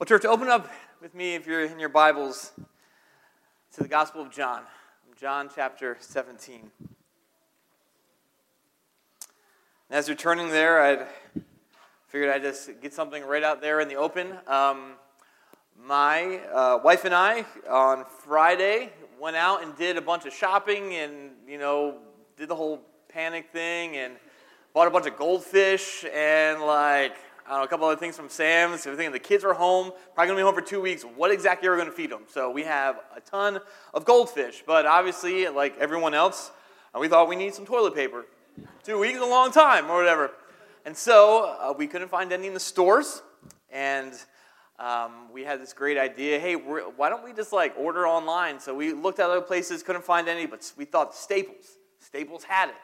Well, church, open up with me, if you're in your Bibles, to the Gospel of John, John chapter 17. And as you're turning there, I figured I'd just get something right out there in the open. Um, my uh, wife and I, on Friday, went out and did a bunch of shopping and, you know, did the whole panic thing and bought a bunch of goldfish and, like, I don't know, a couple other things from Sam's. We're thinking the kids are home, probably to be home for two weeks. What exactly are we to feed them? So we have a ton of goldfish, but obviously, like everyone else, uh, we thought we need some toilet paper. Two weeks is a long time, or whatever. And so uh, we couldn't find any in the stores, and um, we had this great idea. Hey, why don't we just like order online? So we looked at other places, couldn't find any, but we thought Staples. Staples had it.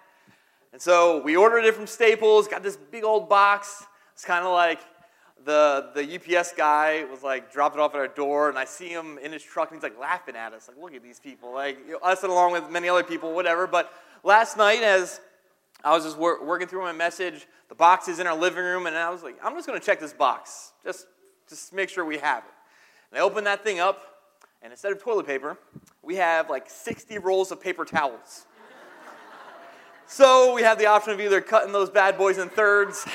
And so we ordered it from Staples, got this big old box. It's kind of like the, the UPS guy was like dropping off at our door, and I see him in his truck, and he's like laughing at us, like, look at these people, like you know, us and along with many other people, whatever. But last night, as I was just wor- working through my message, the box is in our living room, and I was like, I'm just going to check this box, just just make sure we have it. And I opened that thing up, and instead of toilet paper, we have like 60 rolls of paper towels. so we have the option of either cutting those bad boys in thirds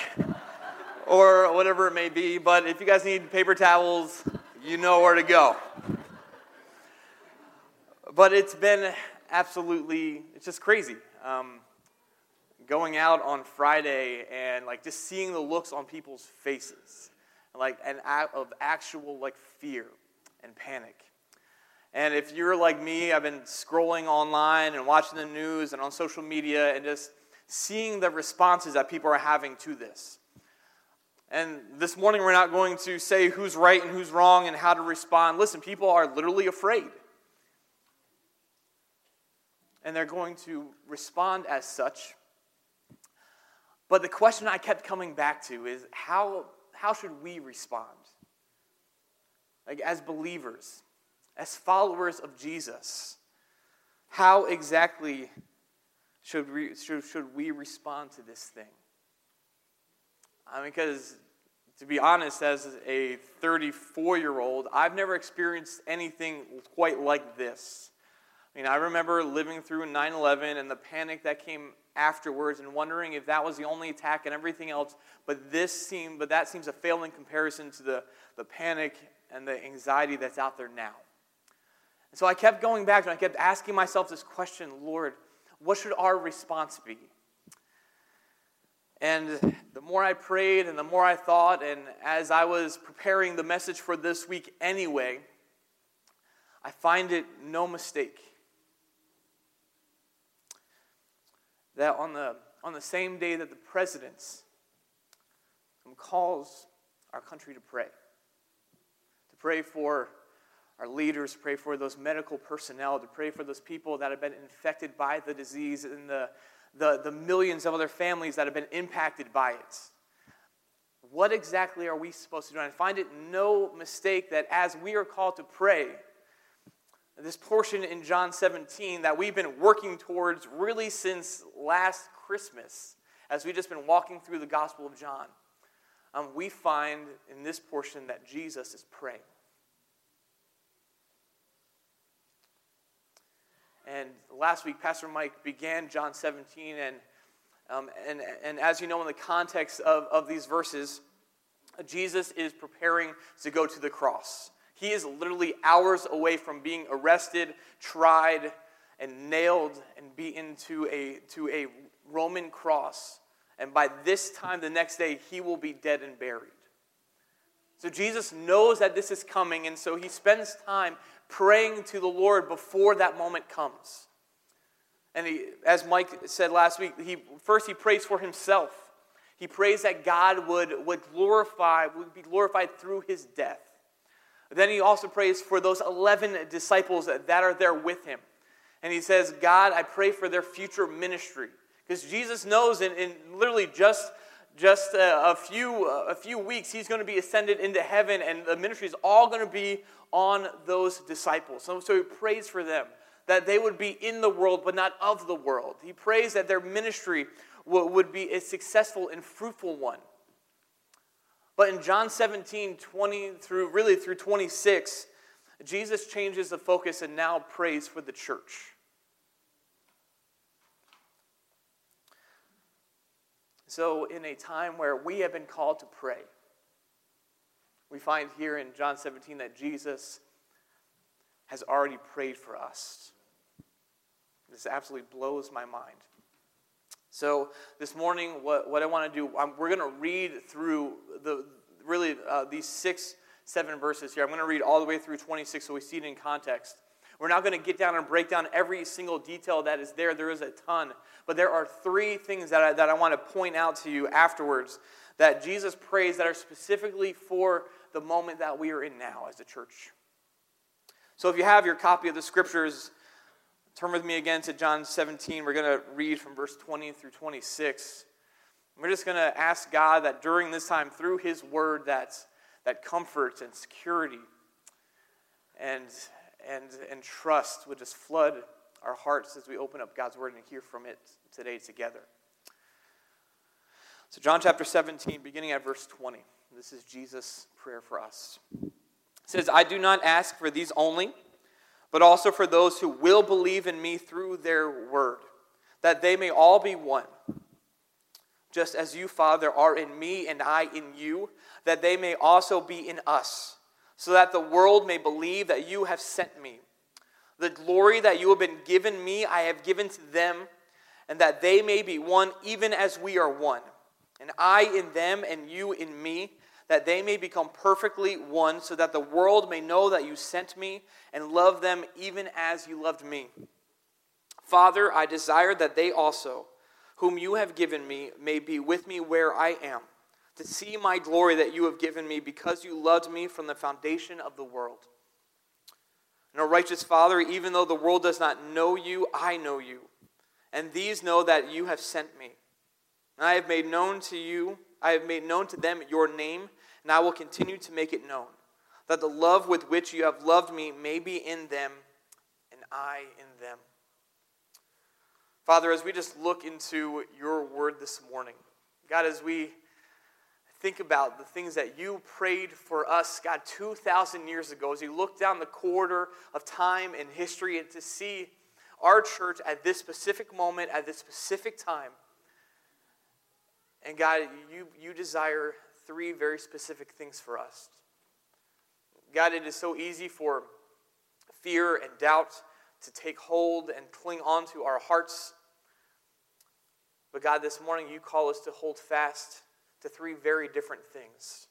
or whatever it may be. But if you guys need paper towels, you know where to go. But it's been absolutely, it's just crazy. Um, going out on Friday and like just seeing the looks on people's faces, like an act of actual like fear and panic. And if you're like me, I've been scrolling online and watching the news and on social media and just seeing the responses that people are having to this. And this morning, we're not going to say who's right and who's wrong and how to respond. Listen, people are literally afraid. And they're going to respond as such. But the question I kept coming back to is how, how should we respond? Like, as believers, as followers of Jesus, how exactly should we, should, should we respond to this thing? Uh, because, to be honest, as a 34 year old, I've never experienced anything quite like this. I mean, I remember living through 9 11 and the panic that came afterwards and wondering if that was the only attack and everything else, but this seemed, but that seems a fail in comparison to the, the panic and the anxiety that's out there now. And so I kept going back and I kept asking myself this question Lord, what should our response be? And the more I prayed and the more I thought, and as I was preparing the message for this week anyway, I find it no mistake that on the, on the same day that the president um, calls our country to pray, to pray for our leaders, pray for those medical personnel, to pray for those people that have been infected by the disease and the, the, the millions of other families that have been impacted by it. What exactly are we supposed to do? And I find it no mistake that as we are called to pray, this portion in John 17 that we've been working towards really since last Christmas, as we've just been walking through the Gospel of John, um, we find in this portion that Jesus is praying. And last week, Pastor Mike began John 17, and, um, and, and as you know, in the context of, of these verses, Jesus is preparing to go to the cross. He is literally hours away from being arrested, tried, and nailed and beaten to a, to a Roman cross. And by this time the next day, he will be dead and buried. So Jesus knows that this is coming, and so he spends time praying to the Lord before that moment comes. And he, as Mike said last week, he, first he prays for himself. He prays that God would, would glorify, would be glorified through his death. Then he also prays for those 11 disciples that are there with him. And he says, God, I pray for their future ministry. Because Jesus knows in, in literally just, just a, a, few, a few weeks, he's going to be ascended into heaven, and the ministry is all going to be on those disciples. So, so he prays for them that they would be in the world but not of the world. He prays that their ministry would be a successful and fruitful one. But in John 17, 20 through really through 26, Jesus changes the focus and now prays for the church. So, in a time where we have been called to pray, we find here in John 17 that Jesus has already prayed for us. This absolutely blows my mind. So, this morning, what, what I want to do, I'm, we're going to read through the really uh, these six, seven verses here. I'm going to read all the way through 26 so we see it in context. We're not going to get down and break down every single detail that is there. There is a ton. But there are three things that I, that I want to point out to you afterwards that Jesus prays that are specifically for the moment that we are in now as a church. So if you have your copy of the scriptures, turn with me again to John 17. We're going to read from verse 20 through 26. We're just going to ask God that during this time, through His Word, that, that comfort and security and, and, and trust would just flood our hearts as we open up God's Word and hear from it today together. So, John chapter 17, beginning at verse 20. This is Jesus' prayer for us says, I do not ask for these only, but also for those who will believe in me through their word, that they may all be one. Just as you, Father, are in me and I in you, that they may also be in us, so that the world may believe that you have sent me. The glory that you have been given me, I have given to them, and that they may be one, even as we are one. And I in them, and you in me that they may become perfectly one, so that the world may know that you sent me and love them even as you loved me. Father, I desire that they also, whom you have given me, may be with me where I am, to see my glory that you have given me because you loved me from the foundation of the world. And, O righteous Father, even though the world does not know you, I know you. And these know that you have sent me. And I have made known to you, I have made known to them your name and I will continue to make it known, that the love with which you have loved me may be in them, and I in them. Father, as we just look into your word this morning, God, as we think about the things that you prayed for us, God, 2,000 years ago, as you look down the corridor of time and history and to see our church at this specific moment, at this specific time. And God, you, you desire three very specific things for us. God, it is so easy for fear and doubt to take hold and cling on to our hearts. But God, this morning you call us to hold fast to three very different things.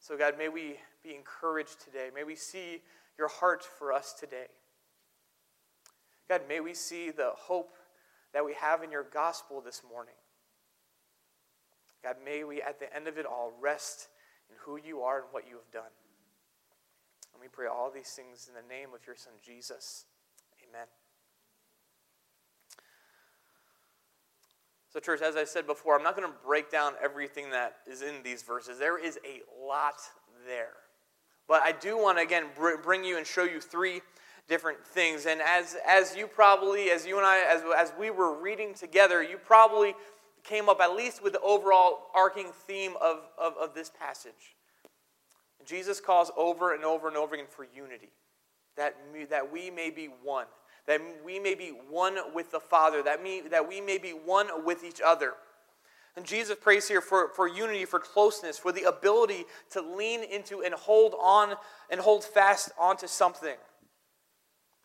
So, God, may we be encouraged today. May we see your heart for us today. God, may we see the hope that we have in your gospel this morning. God, may we at the end of it all rest in who you are and what you have done. And we pray all these things in the name of your Son, Jesus. Amen. So, church, as I said before, I'm not going to break down everything that is in these verses. There is a lot there. But I do want to, again, bring you and show you three different things. And as, as you probably, as you and I, as, as we were reading together, you probably came up at least with the overall arcing theme of, of, of this passage. Jesus calls over and over and over again for unity, that, that we may be one, that we may be one with the Father, that, me, that we may be one with each other. And Jesus prays here for, for unity, for closeness, for the ability to lean into and hold on and hold fast onto something.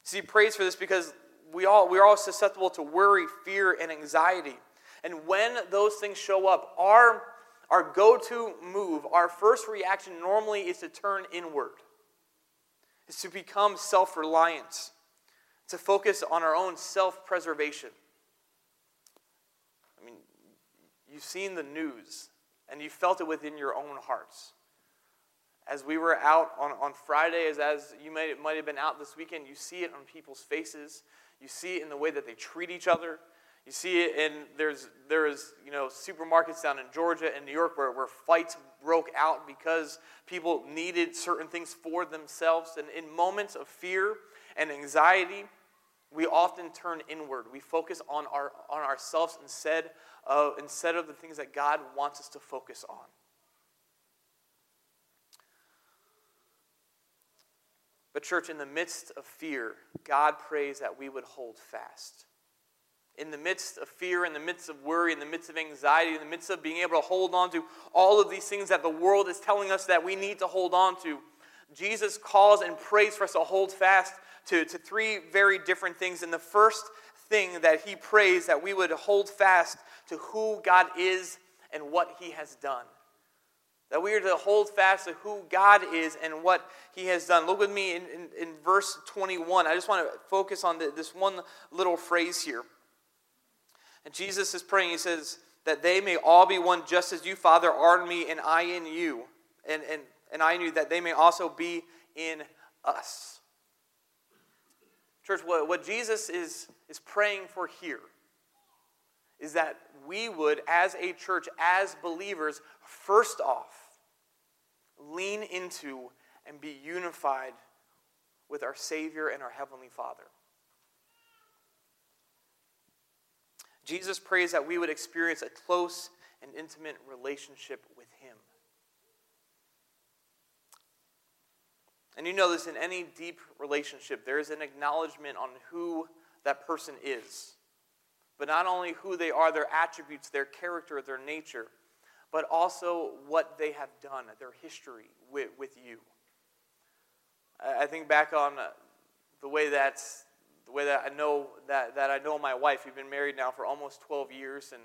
See, he prays for this because we all, we're all susceptible to worry, fear, and anxiety. And when those things show up, our, our go to move, our first reaction normally is to turn inward, is to become self reliant, to focus on our own self preservation. I mean, you've seen the news and you felt it within your own hearts. As we were out on, on Friday, as, as you might, might have been out this weekend, you see it on people's faces. You see it in the way that they treat each other. You see it in there's there's you know supermarkets down in Georgia and New York where, where fights broke out because people needed certain things for themselves. And in moments of fear and anxiety, we often turn inward. We focus on, our, on ourselves instead of, instead of the things that God wants us to focus on. But, church, in the midst of fear, God prays that we would hold fast. In the midst of fear, in the midst of worry, in the midst of anxiety, in the midst of being able to hold on to all of these things that the world is telling us that we need to hold on to, Jesus calls and prays for us to hold fast to, to three very different things. And the first thing that he prays that we would hold fast to who God is and what he has done. That we are to hold fast to who God is and what He has done. Look with me in, in, in verse 21. I just want to focus on the, this one little phrase here. And Jesus is praying, He says, That they may all be one, just as you, Father, are in me and I in you, and, and, and I you, that they may also be in us. Church, what, what Jesus is, is praying for here is that we would, as a church, as believers, first off, lean into and be unified with our Savior and our Heavenly Father. Jesus prays that we would experience a close and intimate relationship with Him. And you know this in any deep relationship, there is an acknowledgement on who that person is. But not only who they are, their attributes, their character, their nature but also what they have done, their history with, with you. I think back on uh, the way that the way that I know that, that I know my wife. We've been married now for almost 12 years, and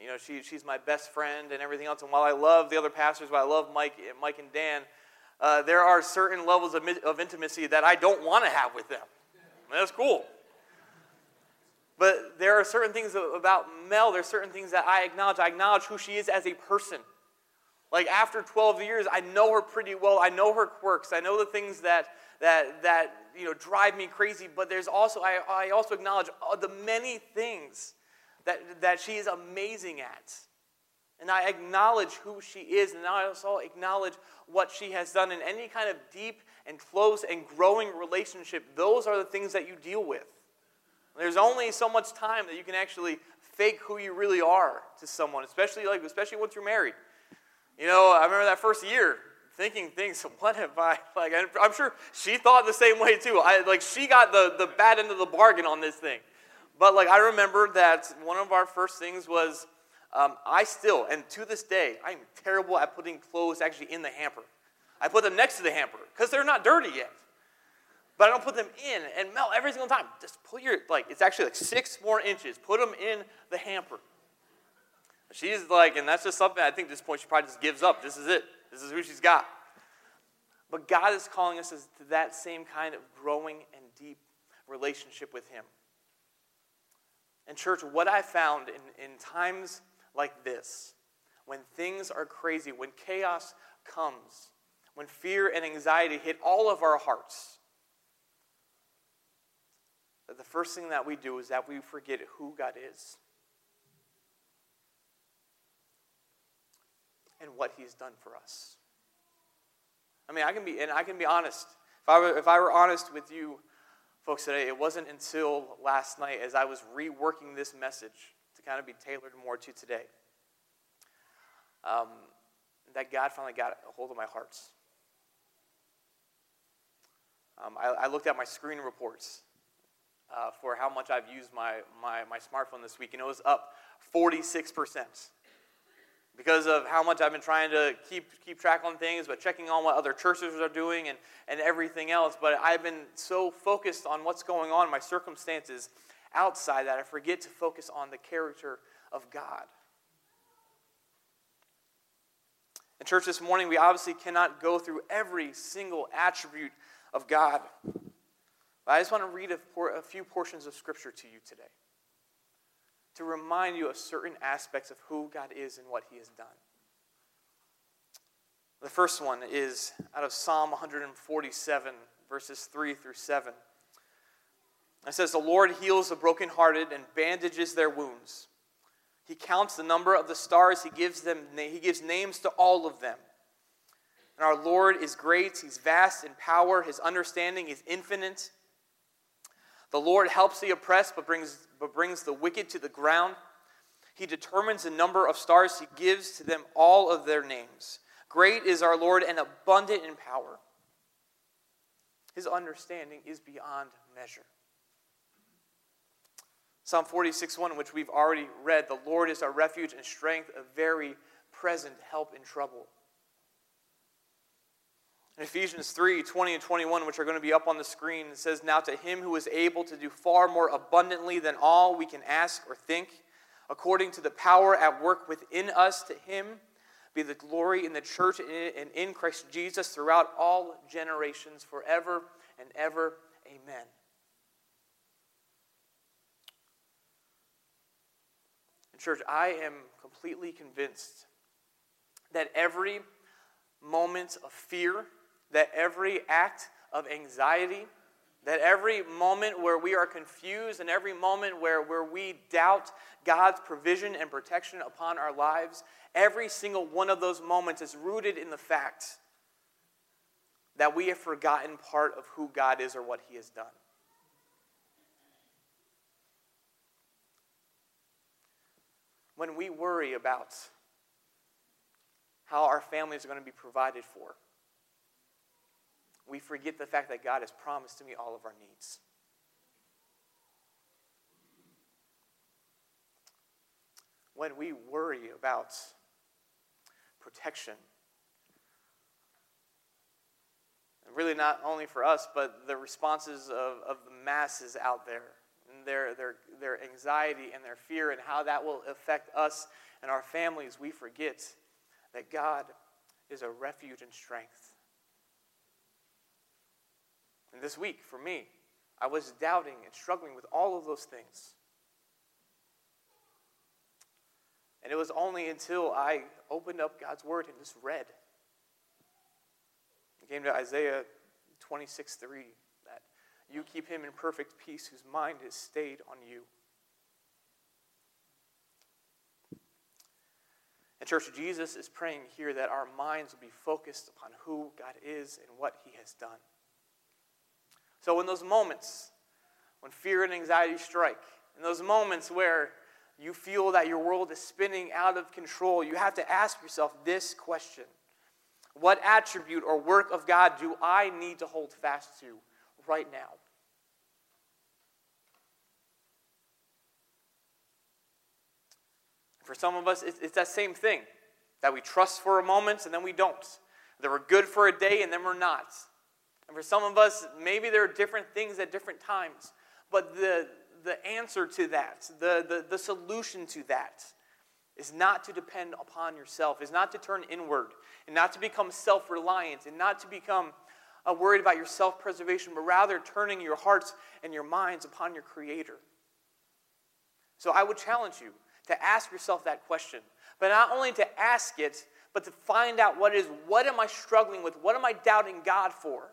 you know she, she's my best friend and everything else. And while I love the other pastors, while I love Mike, Mike and Dan, uh, there are certain levels of, of intimacy that I don't want to have with them. that's cool. But there are certain things about Mel, there's certain things that I acknowledge. I acknowledge who she is as a person. Like after 12 years, I know her pretty well. I know her quirks. I know the things that that that you know drive me crazy. But there's also I, I also acknowledge the many things that that she is amazing at. And I acknowledge who she is, and I also acknowledge what she has done in any kind of deep and close and growing relationship. Those are the things that you deal with. There's only so much time that you can actually fake who you really are to someone, especially like especially once you're married. You know, I remember that first year thinking things. What have I like? I'm sure she thought the same way too. I like she got the the bad end of the bargain on this thing. But like I remember that one of our first things was um, I still and to this day I'm terrible at putting clothes actually in the hamper. I put them next to the hamper because they're not dirty yet but I don't put them in. And Mel, every single time, just put your, like, it's actually like six more inches. Put them in the hamper. She's like, and that's just something I think at this point she probably just gives up. This is it. This is who she's got. But God is calling us to that same kind of growing and deep relationship with Him. And, church, what I found in, in times like this, when things are crazy, when chaos comes, when fear and anxiety hit all of our hearts, that the first thing that we do is that we forget who God is and what He's done for us. I mean, I can be, and I can be honest. If I were, if I were honest with you folks today, it wasn't until last night as I was reworking this message kind of be tailored more to today um, that God finally got a hold of my hearts. Um, I, I looked at my screen reports uh, for how much I've used my, my, my smartphone this week, and it was up 46% because of how much I've been trying to keep, keep track on things, but checking on what other churches are doing and, and everything else. But I've been so focused on what's going on, my circumstances outside, that I forget to focus on the character of God. In church this morning, we obviously cannot go through every single attribute of God. But I just want to read a, por- a few portions of Scripture to you today to remind you of certain aspects of who God is and what He has done. The first one is out of Psalm 147, verses 3 through 7. It says, The Lord heals the brokenhearted and bandages their wounds. He counts the number of the stars, He gives, them, he gives names to all of them. And our Lord is great, He's vast in power, His understanding is infinite. The Lord helps the oppressed, but brings, but brings the wicked to the ground. He determines the number of stars. He gives to them all of their names. Great is our Lord and abundant in power. His understanding is beyond measure. Psalm 46 1, which we've already read, the Lord is our refuge and strength, a very present help in trouble. In Ephesians 3 20 and 21, which are going to be up on the screen, it says, Now to him who is able to do far more abundantly than all we can ask or think, according to the power at work within us, to him be the glory in the church and in Christ Jesus throughout all generations, forever and ever. Amen. Church, I am completely convinced that every moment of fear, that every act of anxiety, that every moment where we are confused and every moment where, where we doubt God's provision and protection upon our lives, every single one of those moments is rooted in the fact that we have forgotten part of who God is or what He has done. When we worry about how our families are going to be provided for, we forget the fact that God has promised to meet all of our needs. When we worry about protection, really not only for us, but the responses of, of the masses out there their, their, their anxiety and their fear and how that will affect us and our families, we forget that God is a refuge and strength. And this week, for me, I was doubting and struggling with all of those things. And it was only until I opened up God's word and just read. I came to Isaiah 26 3. You keep him in perfect peace whose mind is stayed on you. And, church, of Jesus is praying here that our minds will be focused upon who God is and what he has done. So, in those moments when fear and anxiety strike, in those moments where you feel that your world is spinning out of control, you have to ask yourself this question What attribute or work of God do I need to hold fast to right now. For some of us, it's, that same thing that we trust for a moment and then we don't. That we're good for a day and then we're not. And for some of us, maybe there are different things at different times. But the, the answer to that, the, the, the solution to that, is not to depend upon yourself, is not to turn inward, and not to become self reliant, and not to become uh, worried about your self preservation, but rather turning your hearts and your minds upon your Creator. So I would challenge you to ask yourself that question, but not only to ask it, but to find out what is what am I struggling with? What am I doubting God for?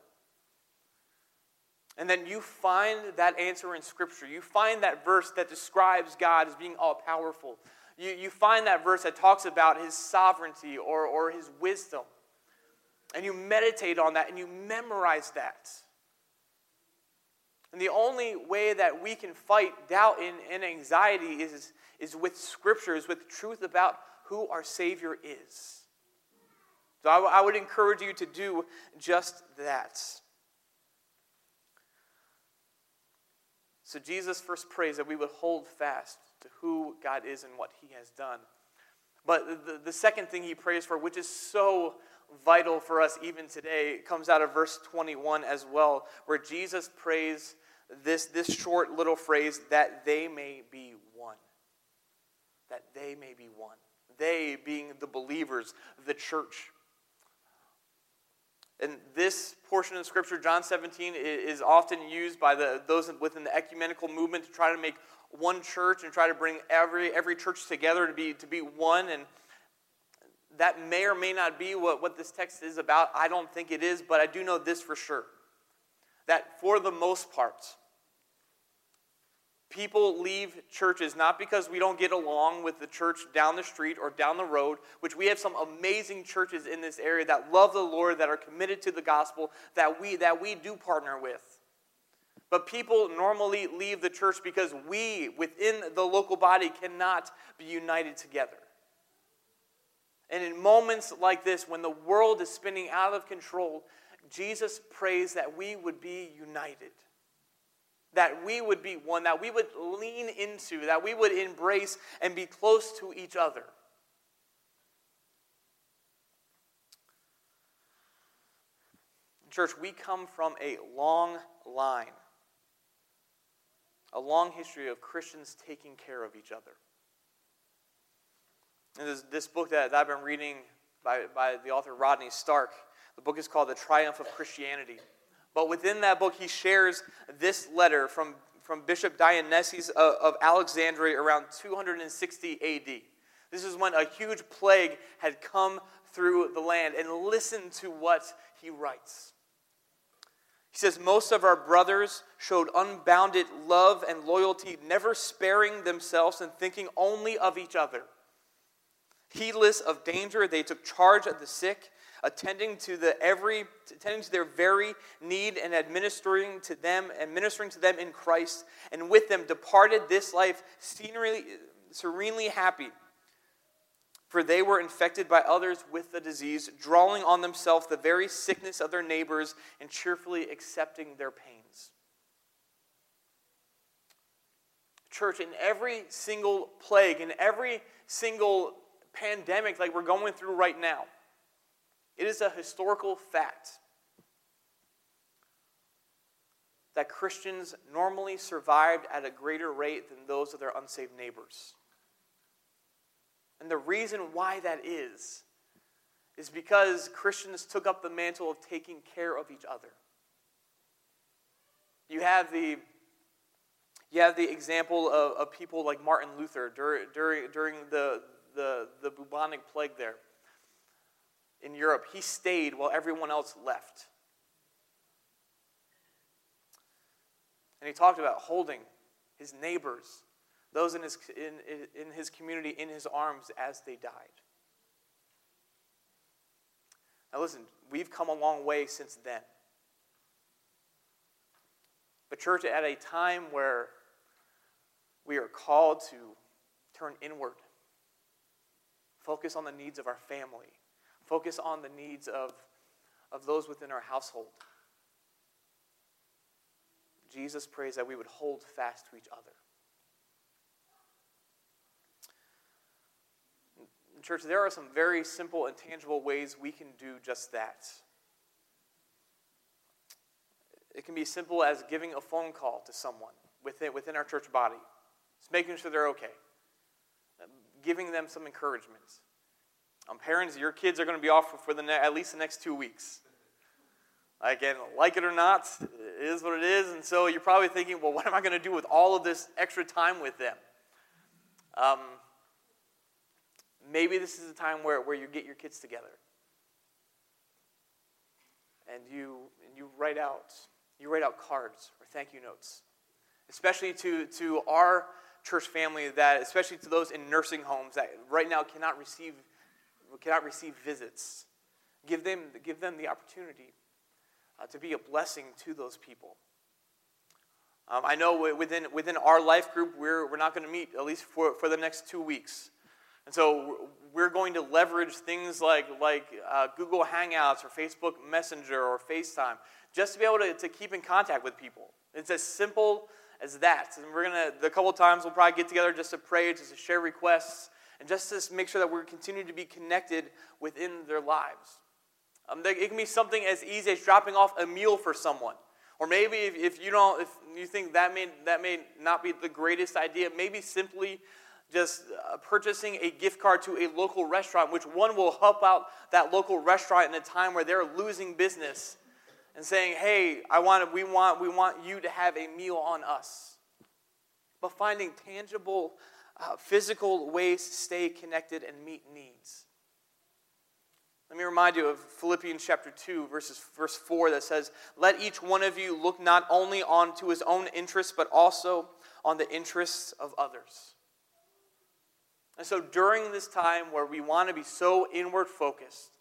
And then you find that answer in Scripture. You find that verse that describes God as being all powerful. You, you find that verse that talks about his sovereignty or, or his wisdom and you meditate on that and you memorize that. And the only way that we can fight doubt and, and anxiety is, is with scriptures, with truth about who our Savior is. So I, I would encourage you to do just that. So Jesus first prays that we would hold fast to who God is and what He has done. But the, the second thing he prays for, which is so vital for us even today. Comes out of verse 21 as well, where Jesus prays this, this short little phrase, that they may be one. That they may be one. They being the believers, the church. And this portion of Scripture, John 17, is often used by the, those within the ecumenical movement to try to make one church and try to bring every, every church together to be, to be one. And that may or may not be what, what this text is about. I don't think it is, but I do know this for sure that for the most part, people leave churches not because we don't get along with the church down the street or down the road, which we have some amazing churches in this area that love the Lord, that are committed to the gospel, that we, that we do partner with. But people normally leave the church because we, within the local body, cannot be united together. And in moments like this, when the world is spinning out of control, Jesus prays that we would be united, that we would be one, that we would lean into, that we would embrace and be close to each other. Church, we come from a long line, a long history of Christians taking care of each other. And this, this book that I've been reading by, by the author Rodney Stark, the book is called The Triumph of Christianity. But within that book, he shares this letter from, from Bishop Dionysius of, of Alexandria around 260 AD. This is when a huge plague had come through the land. And listen to what he writes. He says, Most of our brothers showed unbounded love and loyalty, never sparing themselves and thinking only of each other. Heedless of danger, they took charge of the sick, attending to, the every, attending to their very need and administering to them, administering to them in Christ, and with them departed this life serenely, serenely happy for they were infected by others with the disease, drawing on themselves the very sickness of their neighbors and cheerfully accepting their pains. Church, in every single plague, in every single pandemic like we're going through right now, it is a historical fact that Christians normally survived at a greater rate than those of their unsaved neighbors. And the reason why that is, is because Christians took up the mantle of taking care of each other. You have the, you have the example of, of people like Martin Luther during, during, during the, the, the bubonic plague there in Europe. He stayed while everyone else left. And he talked about holding his neighbors those in his, in, in his community in his arms as they died. Now, listen, we've come a long way since then. But, church, at a time where we are called to turn inward, focus on the needs of our family, focus on the needs of, of those within our household. Jesus prays that we would hold fast to each other. church, there are some very simple and tangible ways we can do just that. It can be simple as giving a phone call to someone within, within our church body, just making sure they're okay, giving them some encouragement. Um, parents, your kids are going to be off for the ne- at least the next two weeks. Again, like it or not, it is what it is. And so you're probably thinking, well, what am I going to do with all of this extra time with them? Um, Maybe this is a time where, where you get your kids together and you, and you write out you write out cards or thank you notes especially to, to our church family that especially to those in nursing homes that right now cannot receive cannot receive visits give them give them the opportunity uh, to be a blessing to those people um, i know within within our life group we're, we're not going to meet at least for, for the next two weeks and so we're going to leverage things like, like uh, Google Hangouts or Facebook Messenger or FaceTime just to be able to, to keep in contact with people. It's as simple as that. And we're going to, a couple times, we'll probably get together just to pray, just to share requests, and just to make sure that we're continuing to be connected within their lives. Um, it can be something as easy as dropping off a meal for someone. Or maybe if, if you don't, if you think that may, that may not be the greatest idea, maybe simply just uh, purchasing a gift card to a local restaurant, which one will help out that local restaurant in a time where they're losing business and saying, hey, I want, we, want, we want you to have a meal on us. But finding tangible, uh, physical ways to stay connected and meet needs. Let me remind you of Philippians chapter 2, verses, verse 4, that says, Let each one of you look not only on to his own interests, but also on the interests of others. And so during this time where we want to be so inward focused,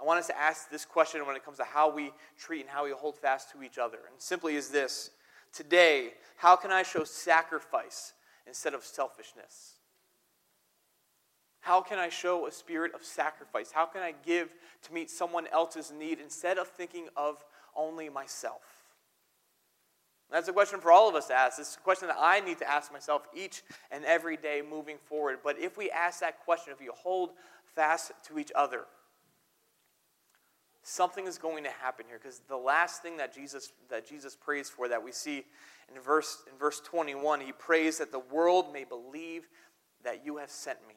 I want us to ask this question when it comes to how we treat and how we hold fast to each other. And simply is this Today, how can I show sacrifice instead of selfishness? How can I show a spirit of sacrifice? How can I give to meet someone else's need instead of thinking of only myself? That's a question for all of us to ask. It's a question that I need to ask myself each and every day moving forward. But if we ask that question, if we hold fast to each other, something is going to happen here because the last thing that Jesus that Jesus prays for that we see in verse in verse 21 he prays that the world may believe that you have sent me.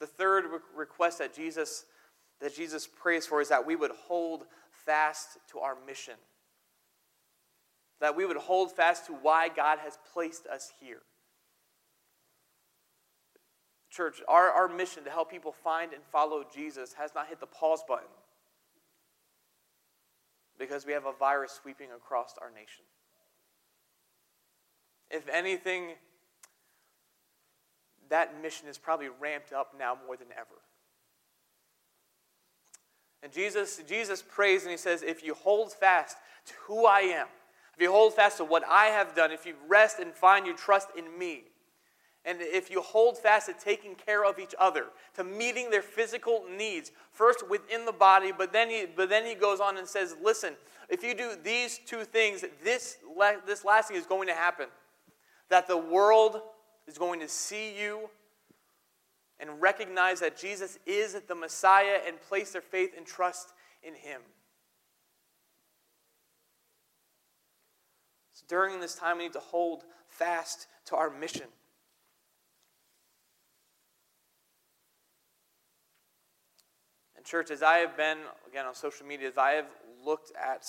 The third re- request that Jesus that Jesus prays for is that we would hold fast to our mission. That we would hold fast to why God has placed us here Church, our, our mission to help people find and follow Jesus has not hit the pause button because we have a virus sweeping across our nation. If anything, that mission is probably ramped up now more than ever. And Jesus, Jesus prays and he says, If you hold fast to who I am, if you hold fast to what I have done, if you rest and find your trust in me, and if you hold fast to taking care of each other, to meeting their physical needs, first within the body, but then he, but then he goes on and says, listen, if you do these two things, this, this last thing is going to happen. That the world is going to see you and recognize that Jesus is the Messiah and place their faith and trust in him. So during this time, we need to hold fast to our mission. Church, as I have been, again, on social media, as I have looked at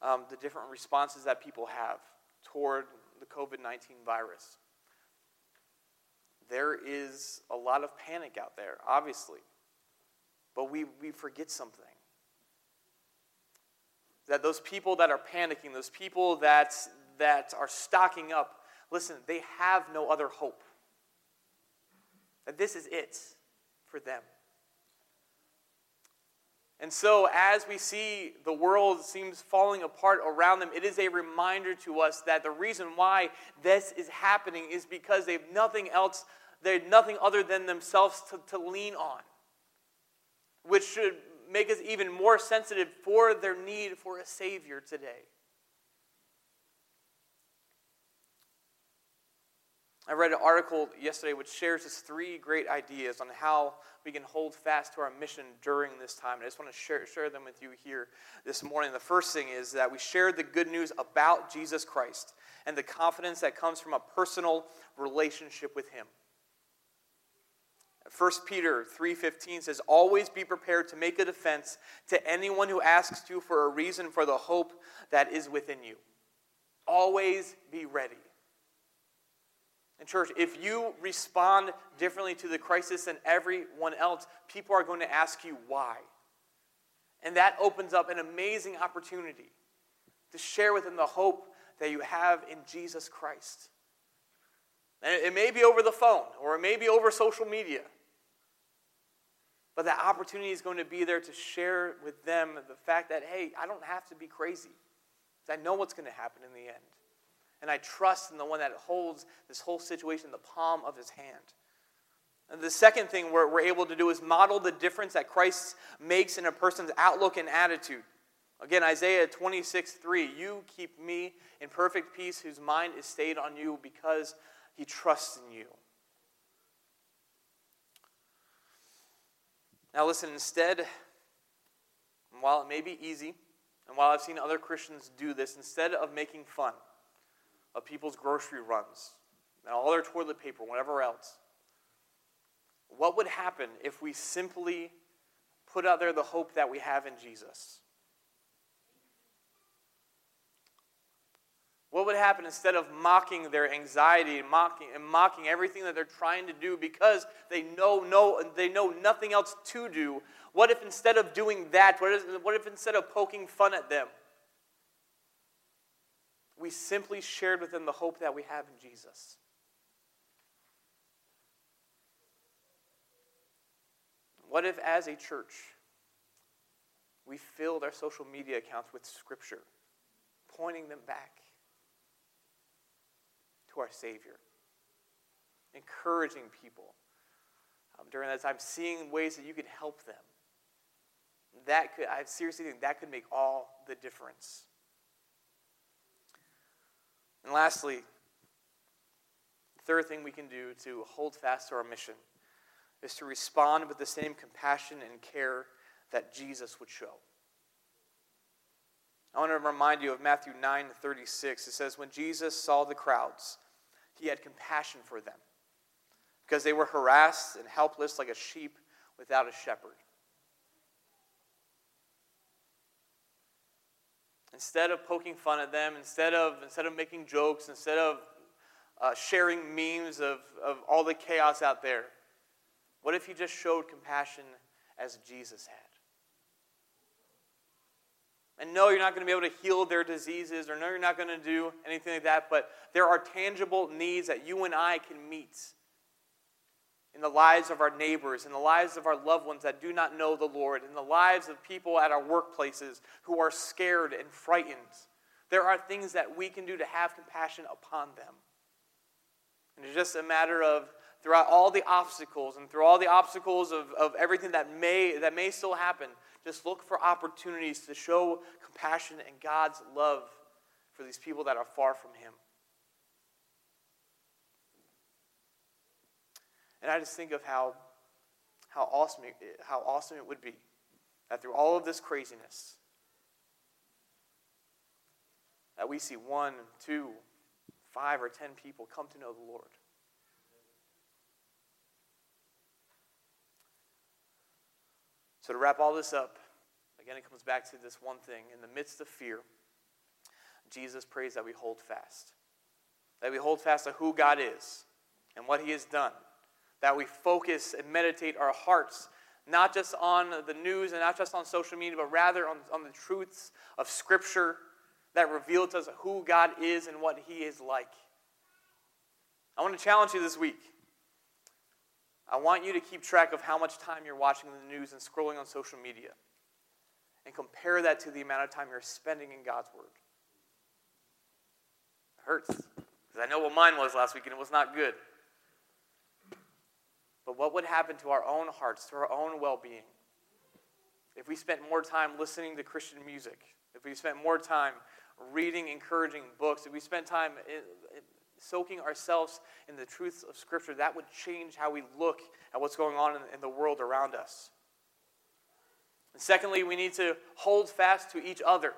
um, the different responses that people have toward the COVID 19 virus, there is a lot of panic out there, obviously. But we, we forget something. That those people that are panicking, those people that, that are stocking up, listen, they have no other hope. That this is it for them. And so, as we see the world seems falling apart around them, it is a reminder to us that the reason why this is happening is because they have nothing else, they have nothing other than themselves to, to lean on, which should make us even more sensitive for their need for a Savior today. I read an article yesterday which shares us three great ideas on how we can hold fast to our mission during this time. And I just want to share, share them with you here this morning. The first thing is that we share the good news about Jesus Christ and the confidence that comes from a personal relationship with Him. 1 Peter 3:15 says always be prepared to make a defense to anyone who asks you for a reason for the hope that is within you. Always be ready. And, church, if you respond differently to the crisis than everyone else, people are going to ask you why. And that opens up an amazing opportunity to share with them the hope that you have in Jesus Christ. And it may be over the phone or it may be over social media. But that opportunity is going to be there to share with them the fact that, hey, I don't have to be crazy. I know what's going to happen in the end and I trust in the one that holds this whole situation in the palm of his hand. And the second thing we're, we're able to do is model the difference that Christ makes in a person's outlook and attitude. Again, Isaiah 26, 3, you keep me in perfect peace whose mind is stayed on you because he trusts in you. Now, listen, instead, while it may be easy, and while I've seen other Christians do this, instead of making fun, of people's grocery runs and all their toilet paper, whatever else. What would happen if we simply put out there the hope that we have in Jesus? What would happen instead of mocking their anxiety and mocking, and mocking everything that they're trying to do because they know, no, they know nothing else to do? What if instead of doing that, what if, what if instead of poking fun at them, we simply shared with them the hope that we have in Jesus. What if, as a church, we filled our social media accounts with Scripture, pointing them back to our Savior, encouraging people um, during that time, seeing ways that you could help them. That could, I seriously think that could make all the difference. And lastly, the third thing we can do to hold fast to our mission is to respond with the same compassion and care that Jesus would show. I want to remind you of Matthew 9 36. It says, When Jesus saw the crowds, he had compassion for them because they were harassed and helpless like a sheep without a shepherd. Instead of poking fun at them, instead of, instead of making jokes, instead of uh, sharing memes of, of all the chaos out there, what if he just showed compassion as Jesus had? And no, you're not going to be able to heal their diseases, or no, you're not going to do anything like that, but there are tangible needs that you and I can meet in the lives of our neighbors, in the lives of our loved ones that do not know the Lord, in the lives of people at our workplaces who are scared and frightened. There are things that we can do to have compassion upon them. And it's just a matter of throughout all the obstacles and through all the obstacles of, of everything that may, that may still happen, just look for opportunities to show compassion and God's love for these people that are far from Him. And I just think of how, how, awesome it, how awesome it would be that through all of this craziness, that we see one, two, five, or ten people come to know the Lord. So, to wrap all this up, again, it comes back to this one thing. In the midst of fear, Jesus prays that we hold fast. That we hold fast to who God is and what He has done. That we focus and meditate our hearts not just on the news and not just on social media, but rather on, on the truths of Scripture that reveal to us who God is and what He is like. I want to challenge you this week. I want you to keep track of how much time you're watching the news and scrolling on social media. And compare that to the amount of time you're spending in God's Word. It hurts. Because I know what mine was last week and it was not good. But what would happen to our own hearts, to our own well being, if we spent more time listening to Christian music, if we spent more time reading encouraging books, if we spent time eh, eh, soaking ourselves in the truths of Scripture, that would change how we look at what's going on in, in the world around us. And secondly, we need to hold fast to each other.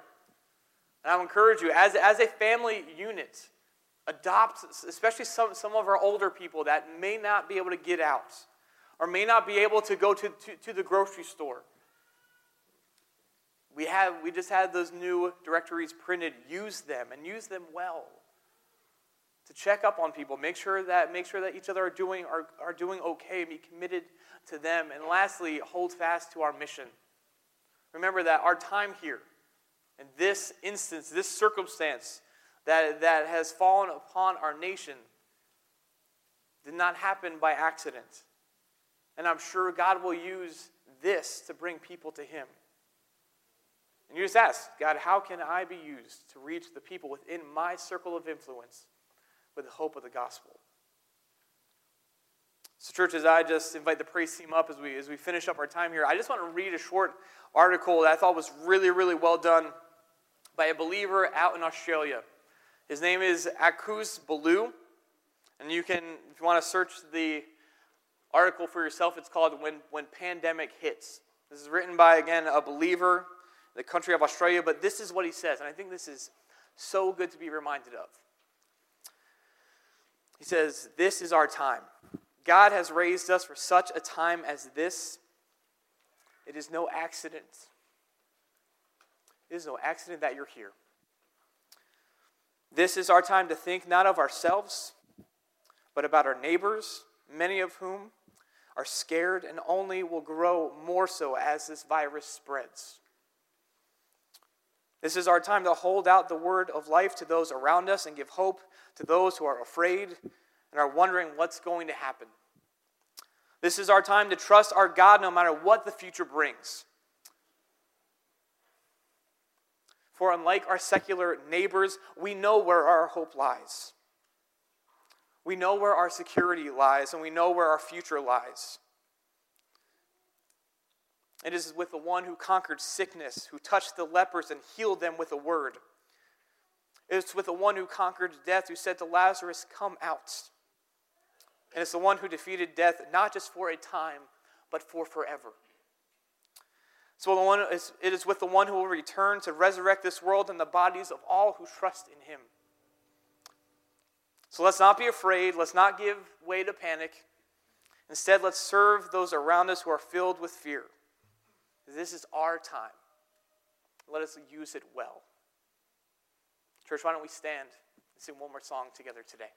And I'll encourage you, as, as a family unit, adopt, especially some, some of our older people that may not be able to get out or may not be able to go to, to, to the grocery store. We, have, we just had those new directories printed. Use them and use them well to check up on people, make sure that make sure that each other are doing are, are doing okay, be committed to them, and lastly, hold fast to our mission. Remember that our time here, in this instance, this circumstance that, that has fallen upon our nation, did not happen by accident. And I'm sure God will use this to bring people to Him. And you just ask, God, how can I be used to reach the people within my circle of influence with the hope of the gospel. So, church, as I just invite the praise team up as we, as we finish up our time here, I just want to read a short article that I thought was really, really well done by a believer out in Australia. His name is Akos Balogh, and you can, if you want to search the article for yourself, it's called When, when Pandemic Hits. This is written by, again, a believer the country of Australia, but this is what he says, and I think this is so good to be reminded of. He says, This is our time. God has raised us for such a time as this. It is no accident. It is no accident that you're here. This is our time to think not of ourselves, but about our neighbors, many of whom are scared and only will grow more so as this virus spreads. This is our time to hold out the word of life to those around us and give hope to those who are afraid and are wondering what's going to happen. This is our time to trust our God no matter what the future brings. For unlike our secular neighbors, we know where our hope lies. We know where our security lies, and we know where our future lies. It is with the one who conquered sickness, who touched the lepers and healed them with a word. It is with the one who conquered death, who said to Lazarus, Come out. And it's the one who defeated death, not just for a time, but for forever. The one it is with the one who will return to resurrect this world and the bodies of all who trust in him. So let's not be afraid. Let's not give way to panic. Instead, let's serve those around us who are filled with fear. This is our time. Let us use it well. Church, why don't we stand and sing one more song together today?